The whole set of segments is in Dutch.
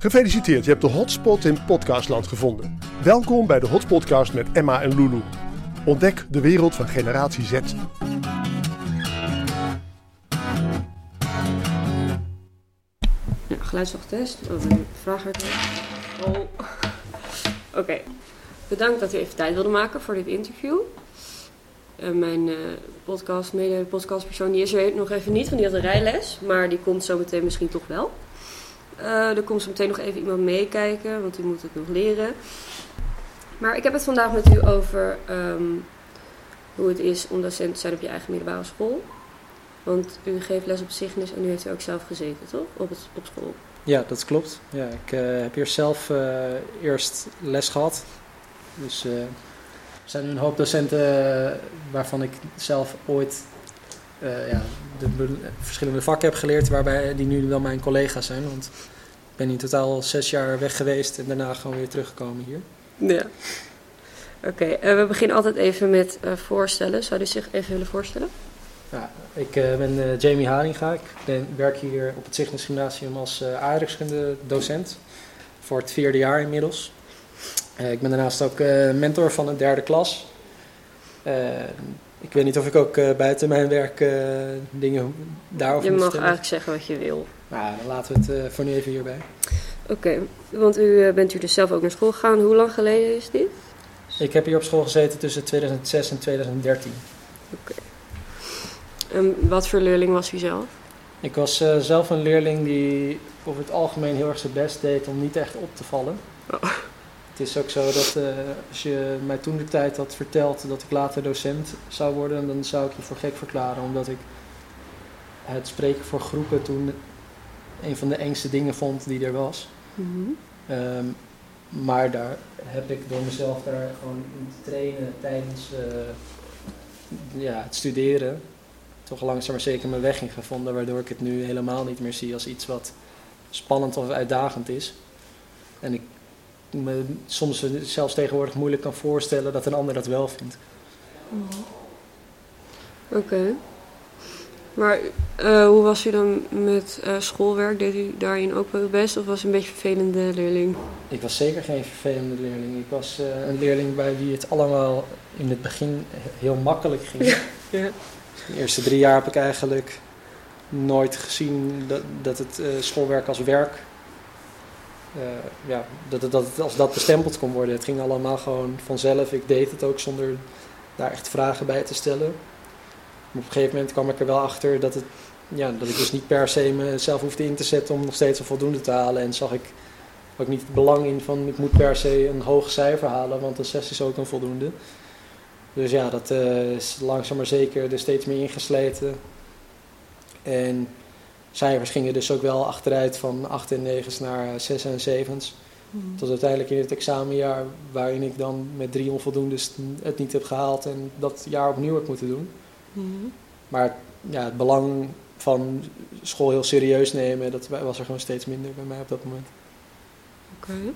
Gefeliciteerd, je hebt de hotspot in podcastland gevonden. Welkom bij de Hotspotcast met Emma en Lulu. Ontdek de wereld van generatie Z. Ja, geluidswachtest. Oh, een vraag. Oh. Oké. Bedankt dat u even tijd wilde maken voor dit interview. Uh, mijn uh, podcast, mede podcastpersoon, die is er nog even niet, want die had een rijles. Maar die komt zo meteen misschien toch wel. Uh, er komt zo meteen nog even iemand meekijken, want u moet het nog leren. Maar ik heb het vandaag met u over um, hoe het is om docent te zijn op je eigen middelbare school. Want u geeft les op geschiedenis en u heeft er ook zelf gezeten, toch? Op, het, op school. Ja, dat klopt. Ja, ik uh, heb hier zelf uh, eerst les gehad. Dus er zijn een hoop docenten waarvan ik zelf ooit ja, de verschillende vakken heb geleerd, waarbij die nu wel mijn collega's zijn. Want ben in totaal zes jaar weg geweest en daarna gewoon weer teruggekomen hier. Ja. Oké, okay, we beginnen altijd even met voorstellen. Zou u zich even willen voorstellen? Ja, ik uh, ben uh, Jamie Haringa. Ik ben, werk hier op het Gymnasium als uh, aardrijkskunde docent. Voor het vierde jaar inmiddels. ik ben daarnaast ook mentor van de derde klas. ik weet niet of ik ook buiten mijn werk dingen daarover Je moet mag eigenlijk zeggen wat je wil. Nou, dan laten we het voor nu even hierbij. Oké, okay, want u bent u dus zelf ook naar school gegaan. Hoe lang geleden is dit? Ik heb hier op school gezeten tussen 2006 en 2013. Oké. Okay. En wat voor leerling was u zelf? Ik was uh, zelf een leerling die over het algemeen heel erg zijn best deed om niet echt op te vallen. Oh. Het is ook zo dat uh, als je mij toen de tijd had verteld dat ik later docent zou worden, dan zou ik je voor gek verklaren, omdat ik het spreken voor groepen toen een van de engste dingen vond die er was. Mm -hmm. um, maar daar heb ik door mezelf daar gewoon in te trainen tijdens uh, ja, het studeren toch langzaam maar zeker mijn weg in gevonden, waardoor ik het nu helemaal niet meer zie als iets wat spannend of uitdagend is. En ik me soms zelfs tegenwoordig moeilijk kan voorstellen dat een ander dat wel vindt. Mm. Oké. Okay. Maar uh, hoe was u dan met uh, schoolwerk? Deed u daarin ook wel best of was u een beetje een vervelende leerling? Ik was zeker geen vervelende leerling. Ik was uh, een leerling bij wie het allemaal in het begin heel makkelijk ging. ja. De eerste drie jaar heb ik eigenlijk nooit gezien dat, dat het uh, schoolwerk als werk, uh, ja, dat, het, dat het als dat bestempeld kon worden. Het ging allemaal gewoon vanzelf. Ik deed het ook zonder daar echt vragen bij te stellen. Maar op een gegeven moment kwam ik er wel achter dat, het, ja, dat ik dus niet per se mezelf hoefde in te zetten om nog steeds een voldoende te halen. En zag ik ook niet het belang in van ik moet per se een hoog cijfer halen, want een 6 is ook een voldoende. Dus ja, dat uh, is langzaam maar zeker er steeds meer ingesleten. En cijfers gingen dus ook wel achteruit van 8 en 9's naar 6 en 7's. Mm. Tot uiteindelijk in het examenjaar, waarin ik dan met drie onvoldoendes het niet heb gehaald en dat jaar opnieuw heb moeten doen. Mm. Maar ja, het belang van school heel serieus nemen, dat was er gewoon steeds minder bij mij op dat moment. Oké. Okay.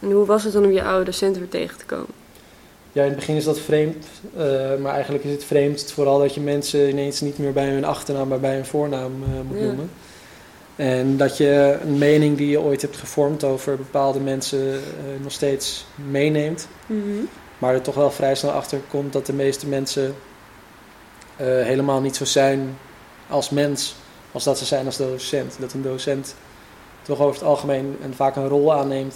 En hoe was het dan om je oude docenten weer tegen te komen? Ja, in het begin is dat vreemd, uh, maar eigenlijk is het vreemd vooral dat je mensen ineens niet meer bij hun achternaam, maar bij hun voornaam uh, moet Ja. noemen. En dat je een mening die je ooit hebt gevormd over bepaalde mensen uh, nog steeds meeneemt, Mm maar er toch wel vrij snel achter komt dat de meeste mensen eh, helemaal niet zo zijn als mens als dat ze zijn als docent. Dat een docent toch over het algemeen en vaak een rol aanneemt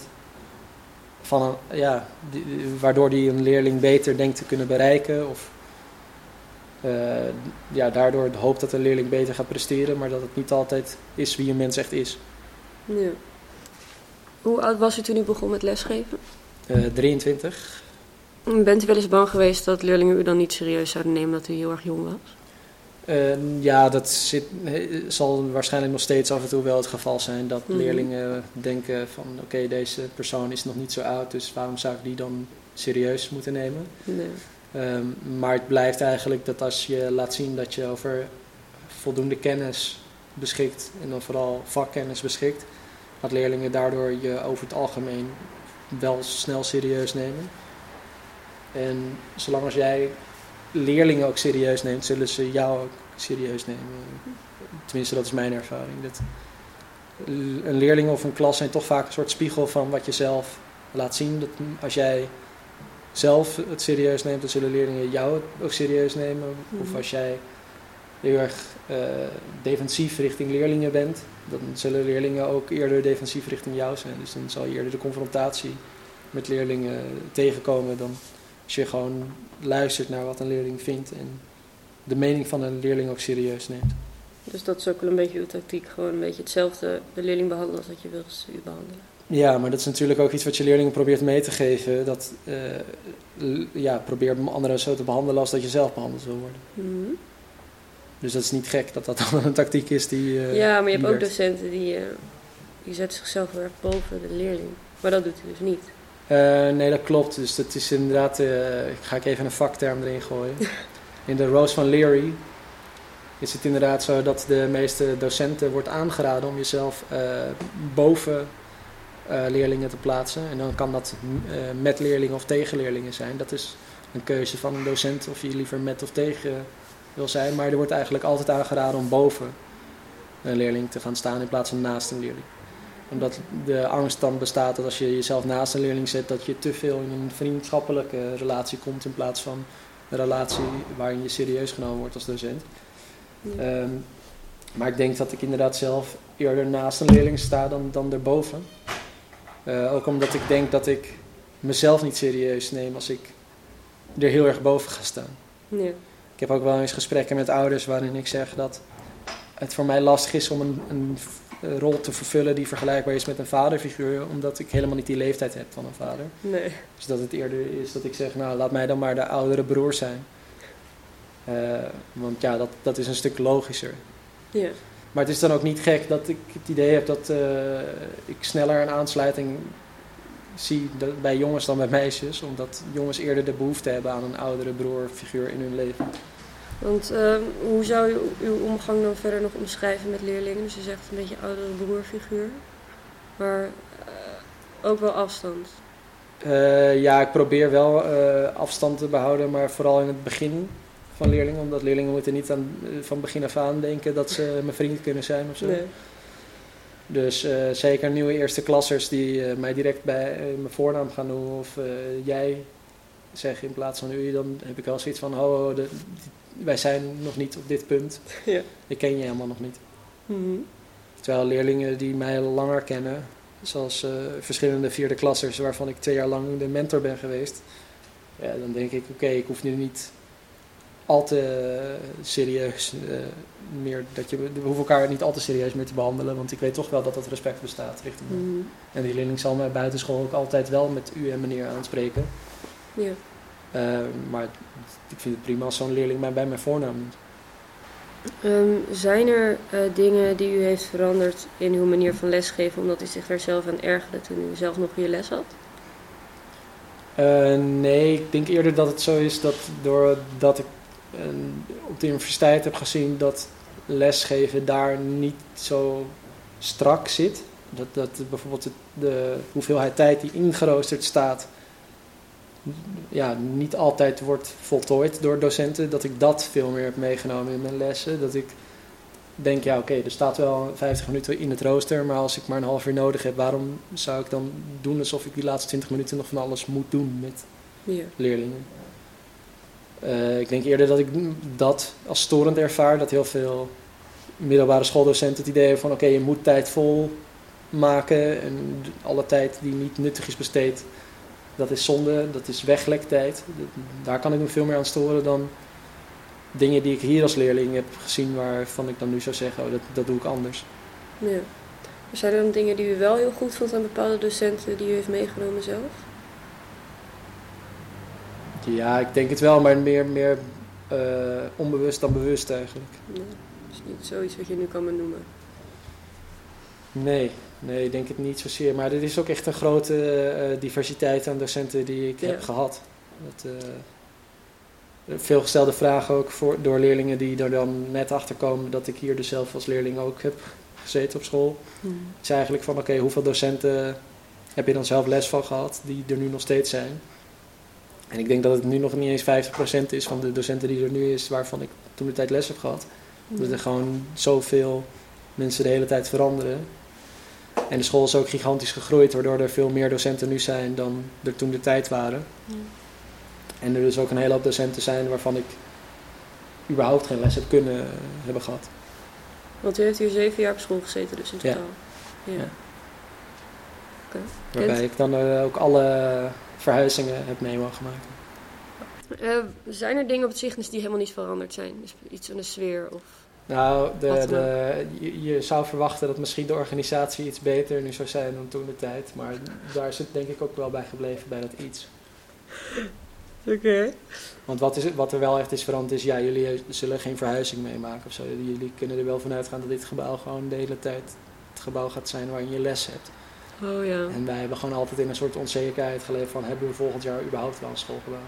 van een, ja, die, waardoor die een leerling beter denkt te kunnen bereiken. Of uh, ja, daardoor hoopt dat een leerling beter gaat presteren, maar dat het niet altijd is wie een mens echt is. Ja. Hoe oud was u toen u begon met lesgeven? Uh, 23. Bent u wel eens bang geweest dat leerlingen u dan niet serieus zouden nemen dat u heel erg jong was? Uh, ja, dat zit, zal waarschijnlijk nog steeds af en toe wel het geval zijn. Dat Mhm. leerlingen denken van oké, deze persoon is nog niet zo oud, dus waarom zou ik die dan serieus moeten nemen? Nee. Um, maar het blijft eigenlijk dat als je laat zien dat je over voldoende kennis beschikt en dan vooral vakkennis beschikt, dat leerlingen daardoor je over het algemeen wel snel serieus nemen. En zolang als jij leerlingen ook serieus neemt, zullen ze jou ook serieus nemen. Tenminste, dat is mijn ervaring. Dat, een leerling of een klas zijn toch vaak een soort spiegel van wat je zelf laat zien. Dat als jij zelf het serieus neemt, dan zullen leerlingen jou ook serieus nemen. Of Mhm. als jij heel erg eh, defensief richting leerlingen bent, dan zullen leerlingen ook eerder defensief richting jou zijn. Dus dan zal je eerder de confrontatie met leerlingen tegenkomen dan als je gewoon luistert naar wat een leerling vindt en de mening van een leerling ook serieus neemt. Dus dat is ook wel een beetje uw tactiek. Gewoon een beetje hetzelfde de leerling behandelen als dat je wil u behandelen. Ja, maar dat is natuurlijk ook iets wat je leerlingen probeert mee te geven. Dat, eh, ja, probeer anderen zo te behandelen als dat je zelf behandeld wil worden. Mhm. Dus dat is niet gek dat dat dan een tactiek is die. eh, ja, maar je hebt ook werkt. docenten die, eh, die zetten zichzelf heel erg boven de leerling. Maar dat doet hij dus niet. Eh, nee, dat klopt. Dus dat is inderdaad. eh, ik ga ik even een vakterm erin gooien. In de Rose van Leary is het inderdaad zo dat de meeste docenten wordt aangeraden om jezelf eh, boven leerlingen te plaatsen. En dan kan dat met leerlingen of tegen leerlingen zijn. Dat is een keuze van een docent of je liever met of tegen wil zijn. Maar er wordt eigenlijk altijd aangeraden om boven een leerling te gaan staan in plaats van naast een leerling omdat de angst dan bestaat dat als je jezelf naast een leerling zet, dat je te veel in een vriendschappelijke relatie komt in plaats van een relatie waarin je serieus genomen wordt als docent. Ja. Ehm, maar ik denk dat ik inderdaad zelf eerder naast een leerling sta dan, dan erboven. Eh, ook omdat ik denk dat ik mezelf niet serieus neem als ik er heel erg boven ga staan. ja. Ik heb ook wel eens gesprekken met ouders waarin ik zeg dat het voor mij lastig is om een, een rol te vervullen die vergelijkbaar is met een vaderfiguur, omdat ik helemaal niet die leeftijd heb van een vader. Nee. Dus dat het eerder is dat ik zeg, nou laat mij dan maar de oudere broer zijn. Eh, want ja, dat, dat is een stuk logischer. Ja. Maar het is dan ook niet gek dat ik het idee heb dat eh, ik sneller een aansluiting zie bij jongens dan bij meisjes. Omdat jongens eerder de behoefte hebben aan een oudere broerfiguur in hun leven. Want ehm, hoe zou je uw omgang dan verder nog omschrijven met leerlingen? Dus je zegt een beetje oudere broerfiguur. Maar eh, ook wel afstand. Eh, ja, ik probeer wel eh, afstand te behouden, maar vooral in het begin van leerlingen. Omdat leerlingen moeten niet aan, van begin af aan denken dat ze mijn vriend kunnen zijn of zo. Nee. Dus zeker nieuwe eerste klassers die mij direct bij mijn voornaam gaan noemen of jij zeggen in plaats van u, dan heb ik wel zoiets van, ho, ho, de- wij zijn nog niet op dit punt. Ja. Ik ken je helemaal nog niet. Mhm. Terwijl leerlingen die mij langer kennen, zoals eh, verschillende vierde klassers waarvan ik twee jaar lang de mentor ben geweest, ja, dan denk ik, oké, ik hoef nu niet al te serieus eh, meer, dat je, we hoeven elkaar niet al te serieus meer te behandelen, want ik weet toch wel dat dat respect bestaat richting me. Mhm. En die leerling zal mij buitenschool ook altijd wel met u en meneer aanspreken. Ja. Eh, maar ik vind het prima als zo'n leerling mij bij mijn voornaam noemt. Ehm, zijn er eh, dingen die u heeft veranderd in uw manier van lesgeven omdat u zich daar zelf aan ergerde toen u zelf nog je les had? Eh, nee, ik denk eerder dat het zo is dat doordat ik op de universiteit heb gezien dat lesgeven daar niet zo strak zit. Dat, dat bijvoorbeeld het- de hoeveelheid tijd die ingeroosterd staat, ja, niet altijd wordt voltooid door docenten. Dat ik dat veel meer heb meegenomen in mijn lessen. Dat ik denk, ja oké, er staat wel 50 minuten in het rooster, maar als ik maar een half uur nodig heb, waarom zou ik dan doen alsof ik die laatste 20 minuten nog van alles moet doen met Ja. leerlingen? Eh, ik denk eerder dat ik dat als storend ervaar, dat heel veel middelbare schooldocenten het idee hebben van oké, je moet tijd vol maken en alle tijd die niet nuttig is besteed, dat is zonde, dat is weglektijd. Daar kan ik me veel meer aan storen dan dingen die ik hier als leerling heb gezien waarvan ik dan nu zou zeggen, oh, dat, dat doe ik anders. ja. Maar zijn er dan dingen die u wel heel goed vond aan bepaalde docenten die u heeft meegenomen zelf? Ja, ik denk het wel, maar meer, meer eh, onbewust dan bewust eigenlijk. Nee. Dat is niet zoiets wat je nu kan benoemen. Nee, nee, ik denk het niet zozeer. Maar er is ook echt een grote eh, diversiteit aan docenten die ik Ja. heb gehad. Dat, eh, veel gestelde vragen ook voor, door leerlingen die er dan net achter komen dat ik hier dus zelf als leerling ook heb gezeten op school. Mhm. Het is eigenlijk van, oké, hoeveel docenten heb je dan zelf les van gehad die er nu nog steeds zijn? En ik denk dat het nu nog niet eens 50% is van de docenten die er nu is, waarvan ik toen de tijd les heb gehad. Dat er gewoon zoveel mensen de hele tijd veranderen. En de school is ook gigantisch gegroeid, waardoor er veel meer docenten nu zijn dan er toen de tijd waren. Ja. En er dus ook een hele hoop docenten zijn waarvan ik überhaupt geen les heb kunnen hebben gehad. Want u heeft hier zeven jaar op school gezeten, dus in totaal. Ja. Ja. Waarbij ik dan eh, ook alle verhuizingen heb mee mogen maken. Eh, zijn er dingen op het Cygnus die helemaal niet veranderd zijn? Dus iets aan de sfeer of... Nou, de, de, je, je zou verwachten dat misschien de organisatie iets beter nu zou zijn dan toen de tijd. Maar daar is het denk ik ook wel bij gebleven bij dat iets. Oké. Want wat, is, wat er wel echt is veranderd is, ja, jullie zullen geen verhuizing meemaken of zo. Jullie kunnen er wel van uitgaan dat dit gebouw gewoon de hele tijd het gebouw gaat zijn waarin je les hebt. Oh ja. En wij hebben gewoon altijd in een soort onzekerheid geleefd van, hebben we volgend jaar überhaupt wel een schoolgebouw?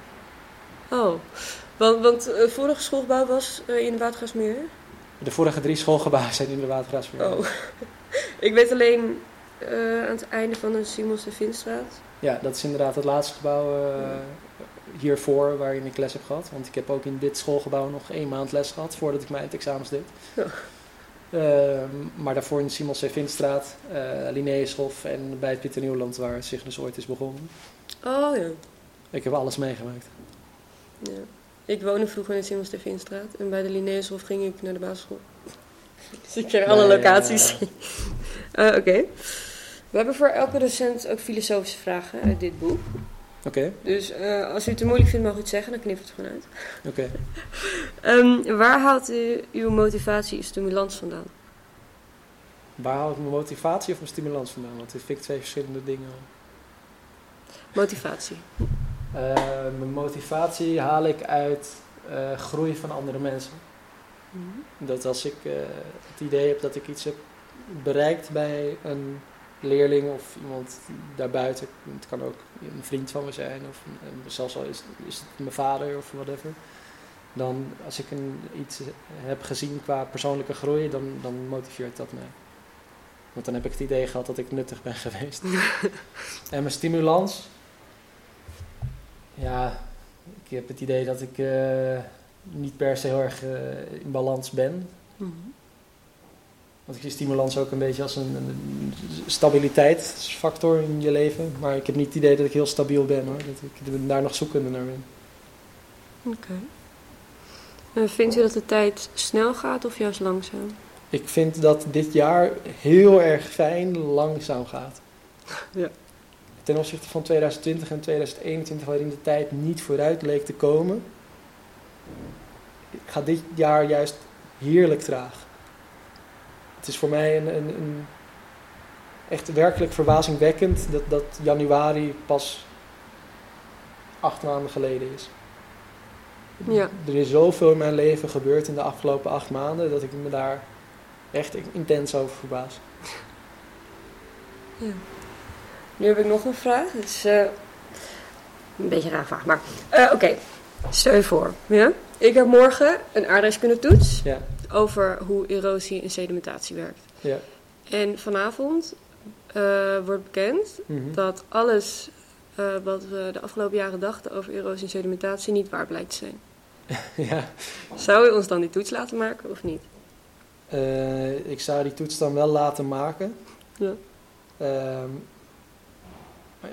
Oh. Want, want het vorige schoolgebouw was eh, in Watergasmeer? De vorige drie schoolgebouwen zijn in de Watergraafsmeer. Oh. Ik weet alleen eh, aan het einde van de Simons de Vinstraat. Ja, dat is inderdaad het laatste gebouw eh, hiervoor waarin ik les heb gehad. Want ik heb ook in dit schoolgebouw nog één maand les gehad voordat ik mijn eindexamens deed. Ja. Ehm, maar daarvoor in de Simons C. Vindstraat, eh Linnaeushof en bij het Pieter Nieuwland waar Cygnus ooit is begonnen. Oh ja. Ik heb alles meegemaakt. ja. Ik woonde vroeger in de Simons de Vinstraat. En bij de Linnaeushof ging ik naar de basisschool. Dus ik ken alle locaties. Eh, Oké. We hebben voor elke docent ook filosofische vragen uit dit boek. Oké, Dus eh, als u het te moeilijk vindt, mag u het zeggen. Dan knip het gewoon uit. oké. Ehm, waar haalt u uw motivatie en stimulans vandaan? Waar haal ik mijn motivatie of mijn stimulans vandaan? Want dit vind ik twee verschillende dingen. Motivatie. Eh, mijn motivatie haal ik uit eh, groei van andere mensen. Dat als ik eh, het idee heb dat ik iets heb bereikt bij een leerling of iemand daarbuiten, het kan ook een vriend van me zijn of een- zelfs al is, is het mijn vader of whatever. Dan als ik een, iets heb gezien qua persoonlijke groei, dan, dan motiveert dat mij. Want dan heb ik het idee gehad dat ik nuttig ben geweest. en mijn stimulans, ja, ik heb het idee dat ik eh, niet per se heel erg eh, in balans ben. Mhm. Want ik zie stimulans ook een beetje als een, een stabiliteitsfactor in je leven. Maar ik heb niet het idee dat ik heel stabiel ben hoor. Dat ik daar nog zoekende naar ben. Oké. Eh, vindt u dat de tijd snel gaat of juist langzaam? Ik vind dat dit jaar heel erg fijn langzaam gaat. Ja. Ten opzichte van 2020 en 2021, waarin de tijd niet vooruit leek te komen, gaat dit jaar juist heerlijk traag. Het is voor mij een, een, een echt werkelijk verbazingwekkend dat, dat januari pas acht maanden geleden is. Ja. Er is zoveel in mijn leven gebeurd in de afgelopen acht maanden dat ik me daar echt intens over verbaas. Ja. Nu heb ik nog een vraag. Het is eh, een beetje een raar vraag, maar eh, oké. Stel je voor, ja? ik heb morgen een aardrijkskundetoets Ja, over hoe erosie en sedimentatie werkt. ja. En vanavond eh, wordt bekend Mhm. dat alles wat we de afgelopen jaren dachten over erosie en sedimentatie niet waar blijkt te zijn. ja. Zou u ons dan die toets laten maken of niet? Ik zou die toets dan wel laten maken. Ja. Ehm,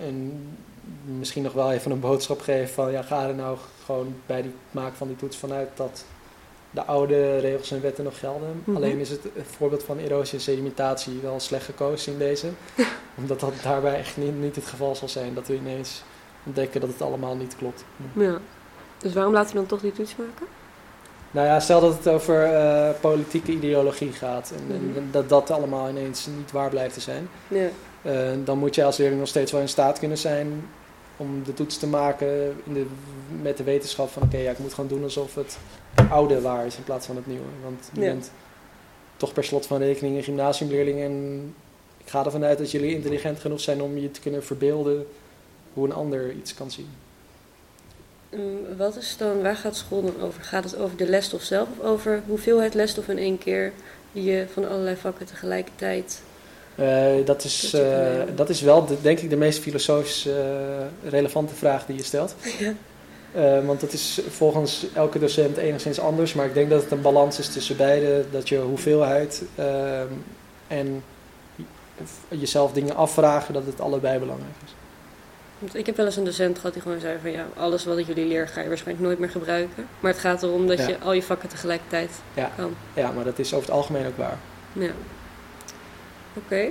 en misschien nog wel even een boodschap geven van ja, ga er nou gewoon bij die maken van die toets vanuit dat de oude regels en wetten nog gelden. Mhm. Alleen is het voorbeeld van erosie en sedimentatie wel slecht gekozen in deze. Omdat dat daarbij echt niet, niet het geval zal zijn. Dat we ineens ontdekken dat het allemaal niet klopt. Ja. Dus waarom laten we dan toch die toets maken? Nou ja, stel dat het over eh, politieke ideologie gaat en, en Mhm. dat dat allemaal ineens niet waar blijft te zijn. Ja. Eh, dan moet je als leerling nog steeds wel in staat kunnen zijn om de toets te maken in de, met de wetenschap van oké, ja, ik moet gewoon doen alsof het oude waar is in plaats van het nieuwe. Want je Ja. bent toch per slot van rekening een gymnasiumleerling en ik ga ervan uit dat jullie intelligent genoeg zijn om je te kunnen verbeelden hoe een ander iets kan zien. Ehm, wat is dan, waar gaat school dan over? Gaat het over de lesstof zelf of over hoeveelheid lesstof in één keer die je van allerlei vakken tegelijkertijd... Eh, dat, is, Dat kan eh, is wel, de, denk ik, de meest filosofisch eh, relevante vraag die je stelt. Ja. Want dat is volgens elke docent enigszins anders. Maar ik denk dat het een balans is tussen beide. Dat je hoeveelheid ehm, en jezelf dingen afvragen, dat het allebei belangrijk is. Want ik heb wel eens een docent gehad die gewoon zei van ja, alles wat ik jullie leer ga je waarschijnlijk nooit meer gebruiken. Maar het gaat erom dat Ja. je al je vakken tegelijkertijd Ja. kan. Ja, maar dat is over het algemeen ook waar. Ja. Oké.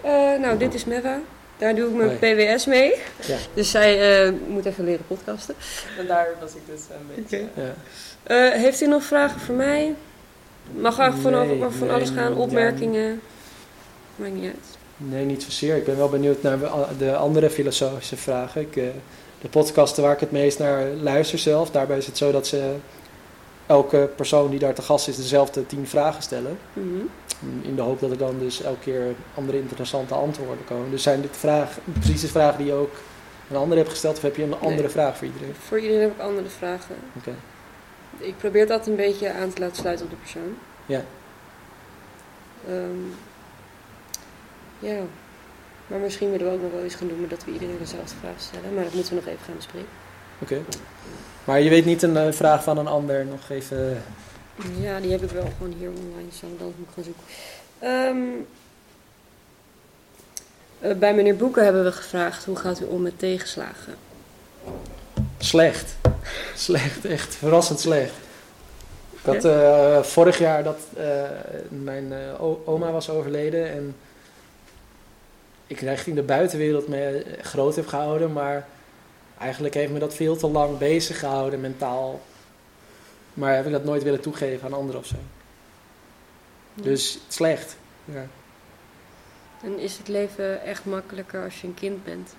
Eh, nou, dit is Meva. Daar doe ik mijn PWS mee. Ja. Dus zij eh, moet even leren podcasten. En daar was ik dus een beetje. Ja. Eh, heeft u nog vragen voor mij? Mag eigenlijk van, Nee, over- van nee, alles gaan, ja. opmerkingen. Maakt niet uit. Nee, niet zozeer. Ik ben wel benieuwd naar de andere filosofische vragen. Ik, eh, de podcasten waar ik het meest naar luister zelf, daarbij is het zo dat ze elke persoon die daar te gast is dezelfde tien vragen stellen. Mhm. In de hoop dat er dan dus elke keer andere interessante antwoorden komen. Dus zijn dit vragen, precies de vragen die je ook een ander hebt gesteld, of heb je een andere Nee. vraag voor iedereen? Voor iedereen heb ik andere vragen. Oké. Ik probeer dat een beetje aan te laten sluiten op de persoon. Ja. Ehm, ja. Maar misschien willen we ook nog wel eens gaan doen, maar dat we iedereen dezelfde vraag stellen. Maar dat moeten we nog even gaan bespreken. Oké. Maar je weet niet een eh, vraag van een ander nog even. Ja, die heb ik wel gewoon hier online staan. Dan moet ik gaan zoeken. Ehm, eh, bij meneer Boeken hebben we gevraagd hoe gaat u om met tegenslagen? Slecht. Slecht, echt verrassend slecht. Ik had eh, vorig jaar dat mijn oma was overleden en ik richting de buitenwereld me groot heb gehouden, maar eigenlijk heeft me dat veel te lang bezig gehouden mentaal. Maar heb ik dat nooit willen toegeven aan anderen of zo. Dus slecht. Ja. En is het leven echt makkelijker als je een kind bent?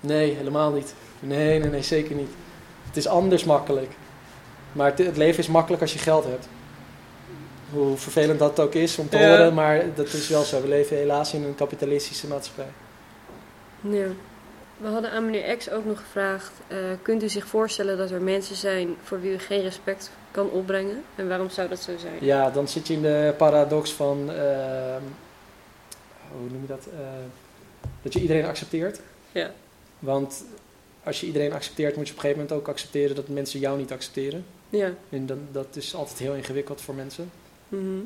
Nee, helemaal niet. Nee, nee, nee, zeker niet. Het is anders makkelijk. Maar het, het leven is makkelijk als je geld hebt. Hoe vervelend dat ook is om te Ja. horen, maar dat is wel zo. We leven helaas in een kapitalistische maatschappij. Ja. We hadden aan meneer X ook nog gevraagd: eh, kunt u zich voorstellen dat er mensen zijn voor wie u geen respect kan opbrengen? En waarom zou dat zo zijn? Ja, dan zit je in de paradox van, ehm, hoe noem je dat? Eh, dat je iedereen accepteert. Ja. Want als je iedereen accepteert, moet je op een gegeven moment ook accepteren dat mensen jou niet accepteren. Ja. En dan, dat is altijd heel ingewikkeld voor mensen. Mhm.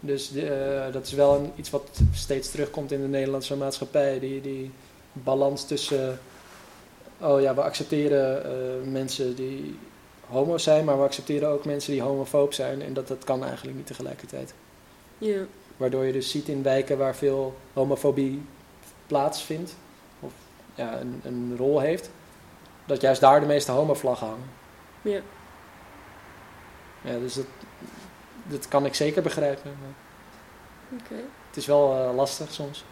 Dus de, eh, dat is wel een, iets wat steeds terugkomt in de Nederlandse maatschappij. Die, die balans tussen, oh ja, we accepteren eh, mensen die homo zijn, maar we accepteren ook mensen die homofoob zijn. En dat, dat kan eigenlijk niet tegelijkertijd. Ja. Waardoor je dus ziet in wijken waar veel homofobie plaatsvindt, of ja, een, een rol heeft, dat juist daar de meeste homovlaggen hangen. Ja. Ja, dus dat, dat kan ik zeker begrijpen. Oké. Het is wel eh, lastig soms.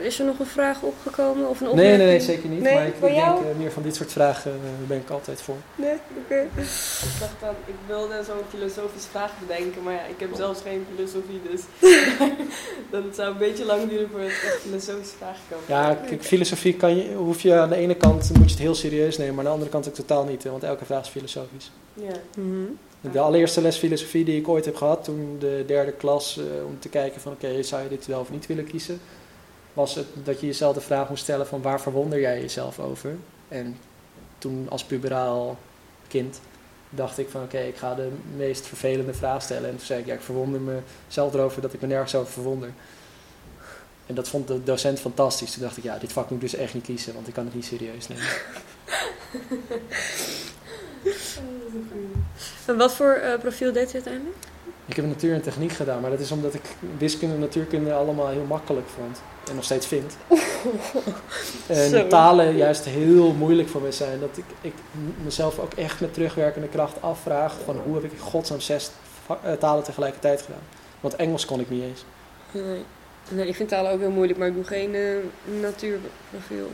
Is er nog een vraag opgekomen of een Nee, opmerking? nee, nee, zeker niet. Nee, maar ik, denk jou? eh, meer van dit soort vragen eh, ben ik altijd voor. Nee, oké. Ik dacht dan, ik wilde zo'n filosofische vraag bedenken, maar ja, ik heb zelfs geen filosofie, dus dan het zou een beetje lang duren voor het echt filosofische vragen komen. Ja, kijk, filosofie kan je, hoef je aan de ene kant moet je het heel serieus nemen, maar aan de andere kant ook totaal niet, want elke vraag is filosofisch. Ja. Mhm. De allereerste les filosofie die ik ooit heb gehad, toen de derde klas, eh, om te kijken van oké, zou je dit wel of niet willen kiezen, was het dat je jezelf de vraag moest stellen van waar verwonder jij jezelf over? En toen als puberaal kind dacht ik van oké, ik ga de meest vervelende vraag stellen. En toen zei ik, ja, ik verwonder mezelf erover dat ik me nergens over verwonder. En dat vond de docent fantastisch. Toen dacht ik, ja, dit vak moet ik dus echt niet kiezen, want ik kan het niet serieus nemen. En wat voor eh, profiel deed u uiteindelijk? Ik heb natuur en techniek gedaan, maar dat is omdat ik wiskunde en natuurkunde allemaal heel makkelijk vond. En nog steeds vind. en talen juist heel moeilijk voor mij zijn. Dat ik, ik mezelf ook echt met terugwerkende kracht afvraag van hoe heb ik in godsnaam zes eh, talen tegelijkertijd gedaan. Want Engels kon ik niet eens. Nee. nee, ik vind talen ook heel moeilijk, maar ik doe geen eh, natuurprofiel.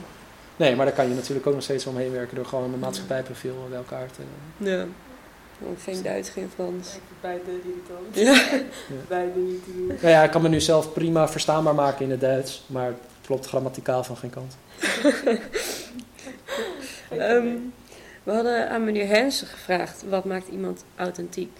Nee, maar daar kan je natuurlijk ook nog steeds omheen werken door gewoon een maatschappijprofiel bij elkaar te... Ja. Ook geen Duits, geen Frans. Beide irritant. Ja. Beide niet te doen. Nou ja, ik kan me nu zelf prima verstaanbaar maken in het Duits, maar het klopt grammaticaal van geen kant. Ehm, we hadden aan meneer Hensen gevraagd, wat maakt iemand authentiek?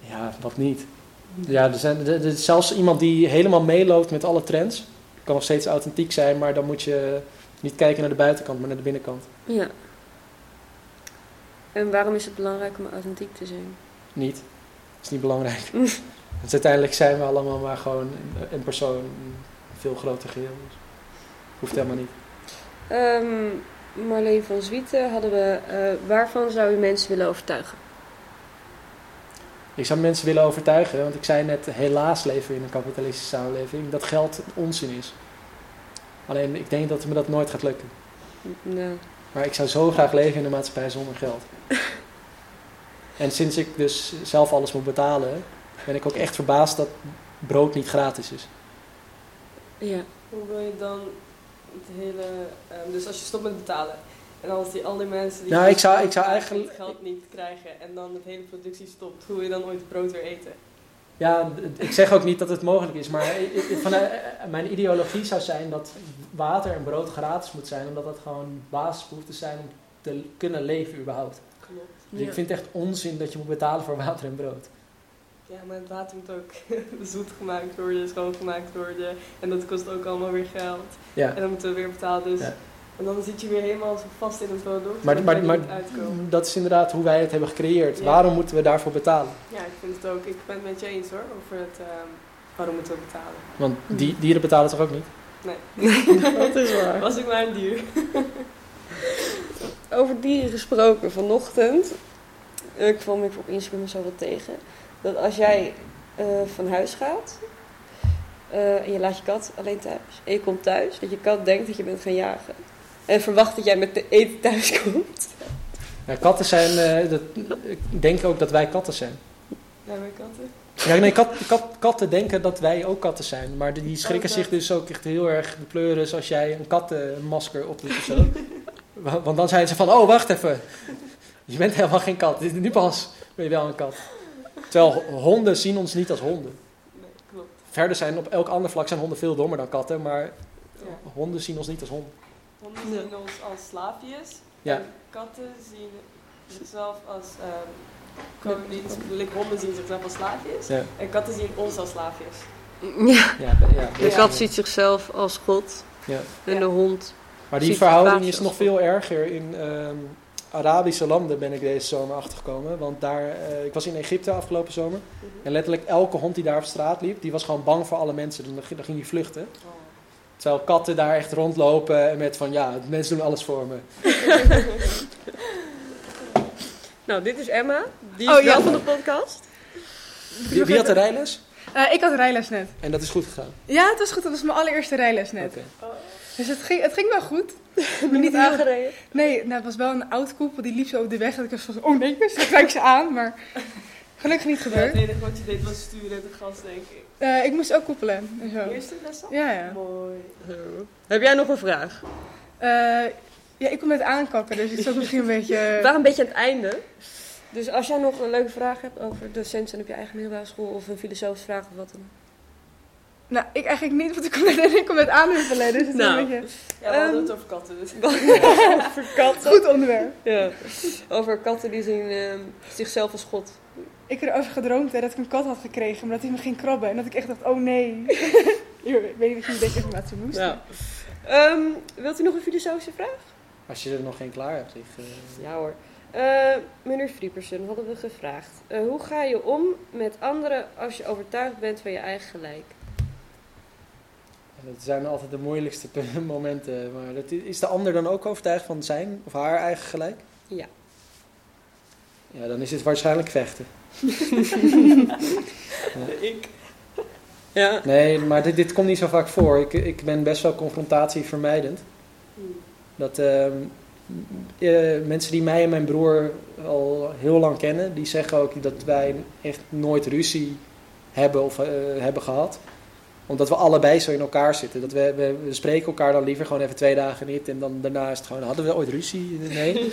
Ja, wat niet. Ja, er zijn, er, er zelfs iemand die helemaal meeloopt met alle trends. Kan nog steeds authentiek zijn, maar dan moet je niet kijken naar de buitenkant, maar naar de binnenkant. Ja. En waarom is het belangrijk om authentiek te zijn? Niet. Dat is niet belangrijk. Dus uiteindelijk zijn we allemaal maar gewoon een- persoon, een veel groter geheel. Dus hoeft helemaal niet. Ehm, Marleen van Zwieten hadden we. eh, waarvan zou u mensen willen overtuigen? Ik zou mensen willen overtuigen, want ik zei net, helaas leven we in een kapitalistische samenleving, dat geld onzin is. Alleen ik denk dat me dat nooit gaat lukken. Nou, Maar ik zou zo graag leven in een maatschappij zonder geld. En sinds ik dus zelf alles moet betalen, ben ik ook echt verbaasd dat brood niet gratis is. ja. Hoe wil je dan het hele... ehm, dus als je stopt met betalen. En als die al die mensen die... Nou, ik zou- ik zou eigenlijk- het geld niet krijgen en dan het hele productie stopt. Hoe wil je dan ooit brood weer eten? Ja, ik zeg ook niet dat het mogelijk is, maar vanuit, eh, mijn ideologie zou zijn dat water en brood gratis moet zijn, omdat dat gewoon basisbehoeften zijn om te kunnen leven überhaupt. Klopt. Dus Ja. ik vind het echt onzin dat je moet betalen voor water en brood. Ja, maar het water moet ook zoet gemaakt worden, schoongemaakt worden. En dat kost ook allemaal weer geld. Ja. En dan moeten we weer betalen. Dus. Ja. En dan zit je weer helemaal vast in het product. Maar, dat is inderdaad hoe wij het hebben gecreëerd. Ja. Waarom moeten we daarvoor betalen? Ja, ik vind het ook. Ik ben het met je eens hoor. Over het ehm, waarom moeten we betalen. Want die, dieren betalen toch ook niet? Nee. Dat is waar. Was ik maar een dier. Over dieren gesproken, vanochtend eh, kwam ik op Instagram zo wat tegen. Dat als jij eh, van huis gaat eh, en je laat je kat alleen thuis en je komt thuis, dat je kat denkt dat je bent gaan jagen. En verwacht dat jij met de eten thuis komt. Ja, katten zijn, eh, dat, ik denk ook dat wij katten zijn. Ja, mijn katten. Ja, nee, kat, kat, katten denken dat wij ook katten zijn. Maar die schrikken Oh, zich dat. dus ook echt heel erg de pleuren als jij een kattenmasker opdoet of zo. Wa- Want dan zijn ze van, oh wacht even. Je bent helemaal geen kat. Nu pas ben je wel een kat. Terwijl honden zien ons niet als honden. Nee, klopt. Verder zijn op elk ander vlak zijn honden veel dommer dan katten. Maar Ja. honden zien ons niet als honden. Honden zien ons als slaafjes. Ja. En katten zien zichzelf als... ehm like, honden zien zichzelf als slaafjes. Ja. En katten zien ons als slaafjes. Ja, Ja, ja, de kat ziet zichzelf als God Ja. en Ja. de hond. Maar die Ziet verhouding is nog veel erger in ehm, Arabische landen ben ik deze zomer achtergekomen. Want daar, eh, ik was in Egypte afgelopen zomer. En letterlijk elke hond die daar op straat liep, die was gewoon bang voor alle mensen. Dan, ging- dan ging die vluchten. Oh. Terwijl katten daar echt rondlopen en met van ja, mensen doen alles voor me. Nou, dit is Emma. Die Oh, is wel ja. van de podcast. Wie, wie had de rijles? Eh, ik had rijles net. En dat is goed gegaan. Ja, het was goed. Dat was mijn allereerste rijles net. Dus het ging, het ging wel goed. Niet niet heel- aangereden. Nee, nou, het was wel een oud koepel die liep zo op de weg. Dat ik was van, oh nee, dus dan kijk ze aan. Maar gelukkig niet Ja, het gebeurd. enige wat je deed was sturen de gas, denk ik. Eh, ik moest ook koppelen en zo. Eerste les? Ja, ja. Mooi. Heb jij nog een vraag? Eh, ja, ik kom net aankakken, dus het is ook misschien een beetje... We waren een beetje aan het einde. Dus als jij nog een leuke vraag hebt over docenten op je eigen middelbare school of een filosofische vraag of wat dan. Nou, ik eigenlijk niet, want ik kom net, ik kom net aanhuppelen. Dus het Nou. een beetje Ja, we hadden Ehm. het over katten. Dus. over katten. goed onderwerp. Ja. Over katten die zien ehm, zichzelf als God. Ik heb erover gedroomd hè, dat ik een kat had gekregen, maar dat hij me ging krabben. En dat ik echt dacht, oh nee. ik weet niet of je deze informatie moest. Nou. Ehm, wilt u nog een filosofische vraag? Als je er nog geen klaar hebt. Ik, eh, Ja hoor. Eh, meneer Friepersen, hadden we gevraagd. Eh, hoe ga je om met anderen als je overtuigd bent van je eigen gelijk? dat zijn altijd de moeilijkste momenten. Maar dat, is de ander dan ook overtuigd van zijn of haar eigen gelijk? Ja. Ja, dan is het waarschijnlijk vechten. Ik. Ja. Nee, maar dit, dit komt niet zo vaak voor. Ik, ik ben best wel confrontatievermijdend. Hmm. Dat ehm, eh, mensen die mij en mijn broer al heel lang kennen, die zeggen ook dat wij echt nooit ruzie hebben of eh, hebben gehad. Omdat we allebei zo in elkaar zitten. Dat we, we, we spreken elkaar dan liever gewoon even twee dagen niet. En dan daarna is het gewoon, hadden we ooit ruzie? Nee.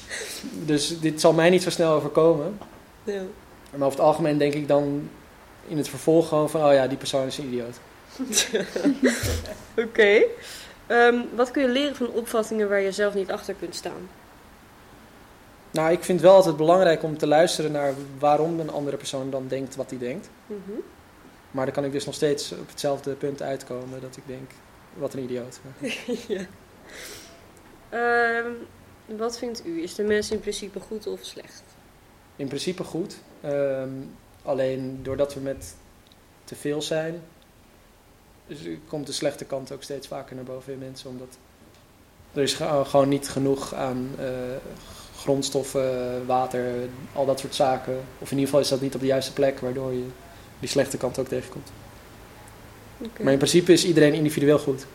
dus dit zal mij niet zo snel overkomen. Ja. Maar over het algemeen denk ik dan in het vervolg gewoon van, oh ja, die persoon is een idioot. Oké. Ehm, wat kun je leren van opvattingen waar je zelf niet achter kunt staan? Nou, ik vind het wel altijd belangrijk om te luisteren naar waarom een andere persoon dan denkt wat hij denkt. Mhm. Maar dan kan ik dus nog steeds op hetzelfde punt uitkomen dat ik denk, wat een idioot. ja. Ehm, wat vindt u? Is de mens in principe goed of slecht? In principe goed. Ehm, alleen doordat we met te veel zijn. Dus komt de slechte kant ook steeds vaker naar boven in mensen. Omdat er is ge- gewoon niet genoeg aan eh, grondstoffen, water, al dat soort zaken. Of in ieder geval is dat niet op de juiste plek, waardoor je die slechte kant ook tegenkomt. Maar in principe is iedereen individueel goed.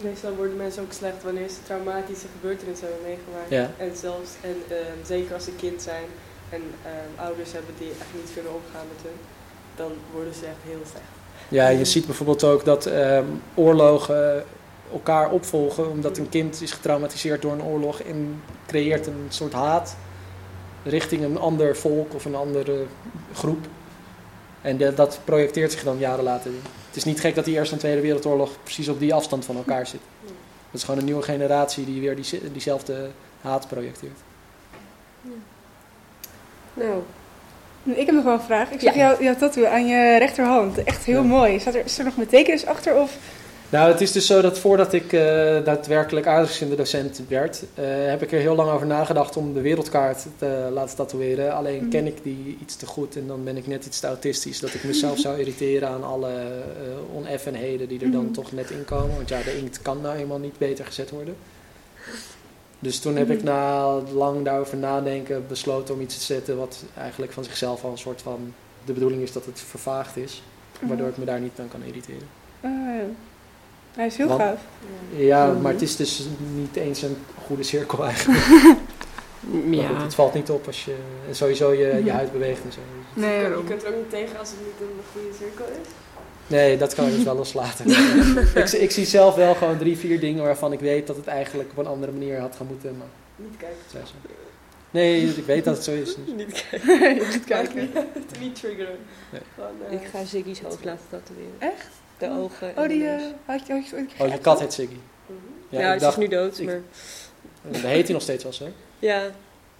Meestal worden mensen ook slecht wanneer ze traumatische gebeurtenissen hebben meegemaakt. Ja. En zelfs, en ehm, zeker als ze kind zijn en ehm, ouders hebben die echt niet kunnen omgaan met hun, dan worden ze echt heel slecht. Ja, je ziet bijvoorbeeld ook dat ehm, oorlogen elkaar opvolgen, omdat een kind is getraumatiseerd door een oorlog en creëert een soort haat richting een ander volk of een andere groep. En de- dat projecteert zich dan jaren later weer. Het is niet gek dat die Eerste en Tweede Wereldoorlog precies op die afstand van elkaar zit. Dat is gewoon een nieuwe generatie die weer die, diezelfde haat projecteert. Nou, Ik heb nog wel een vraag. Ik zag Ja. jou, jouw tattoo aan je rechterhand. Echt heel Ja. mooi. Staat er, is er nog betekenis achter? Of? Nou, het is dus zo dat voordat ik eh, daadwerkelijk docent werd, eh, heb ik er heel lang over nagedacht om de wereldkaart te laten tatoeëren. Alleen Mhm. ken ik die iets te goed en dan ben ik net iets te autistisch dat ik mezelf zou irriteren aan alle eh, oneffenheden die er dan Mhm. toch net in komen. Want ja, de inkt kan nou eenmaal niet beter gezet worden. Dus toen heb ik Mhm. na lang daarover nadenken besloten om iets te zetten wat eigenlijk van zichzelf al een soort van... De bedoeling is dat het vervaagd is, waardoor ik me daar niet aan kan irriteren. Ja. Hij is heel Want- gaaf. Ja, maar het is dus niet eens een goede cirkel eigenlijk. Ja. goed, het valt niet op als je en sowieso je, je Mhm. huid beweegt en zo. Nee, je, kunt er ook niet tegen als het niet een goede cirkel is. Nee, dat kan ik dus wel loslaten. ik, ik zie zelf wel gewoon drie, vier dingen waarvan ik weet dat het eigenlijk op een andere manier had gaan moeten. Maar Niet kijken. Nee, ik weet dat het zo is. dus. Niet kijken. moet kijken. niet triggeren. Nee. Gewoon, eh, Ik ga Ziggy's hoofd laten tatoeëren. Echt? De ogen. Oh, die eh, had je, had je ooit Oh, je kat heet Siggy. mhm. Ja, Ja, het ik dacht, is nu dood, ik- maar... dat heet hij nog steeds wel zo. Ja.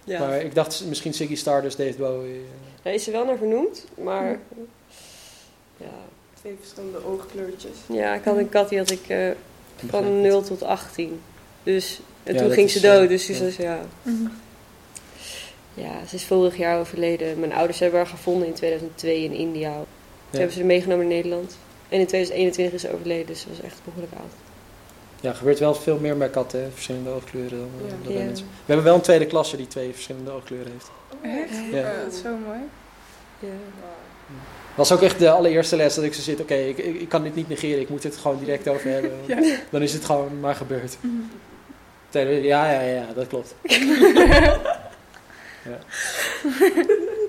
Ja. Maar ik dacht misschien Siggy Stardust, David Bowie. eh. Daar is er wel naar vernoemd, maar... Ja. Twee verschillende oogkleurtjes. Ja, ik had een kat die had ik eh, van het. 0 tot 18. Dus, en Ja, toen ging ze dood, eh, dus dus ja. ja. Mhm. Ja, ze is vorig jaar overleden. Mijn ouders hebben haar gevonden in 2002 in India. Toen Ja. hebben ze haar meegenomen naar Nederland. En in 2021 is ze overleden, dus ze was echt behoorlijk oud. Ja, er gebeurt wel veel meer bij katten, hè, verschillende oogkleuren dan, eh, Ja. dan bij Ja. mensen. We hebben wel een tweede klasse die twee verschillende oogkleuren heeft. Echt? Ja. Ja, dat is zo mooi. Ja. was ook echt de allereerste les dat ik zo zit, oké, ik, ik, ik kan dit niet negeren, ik moet het gewoon direct over hebben. Ja. Dan is het gewoon maar gebeurd. Tweede- Ja, ja, ja, dat klopt.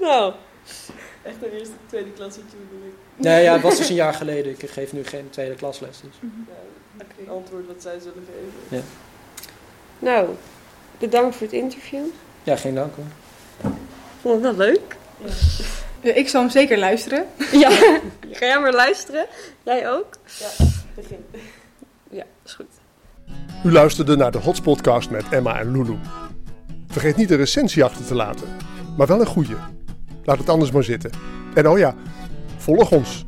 Nou, Echt een eerste, tweede klasse bedoel ik. Nee, ja, het was dus een jaar geleden. Ik geef nu geen tweede klasles. Dus. Mhm. Ja, een antwoord wat zij zullen geven. nou, bedankt voor het interview. Ja, geen dank hoor. Ik vond het wel leuk. Ja, ik zal hem zeker luisteren. Ja, ga jij maar luisteren. Jij ook? Begin. Ja, is goed. U luisterde naar de Hotspodcast met Emma en Lulu. Vergeet niet een recensie achter te laten, maar wel een goede. Laat het anders maar zitten. En oh ja, volg ons.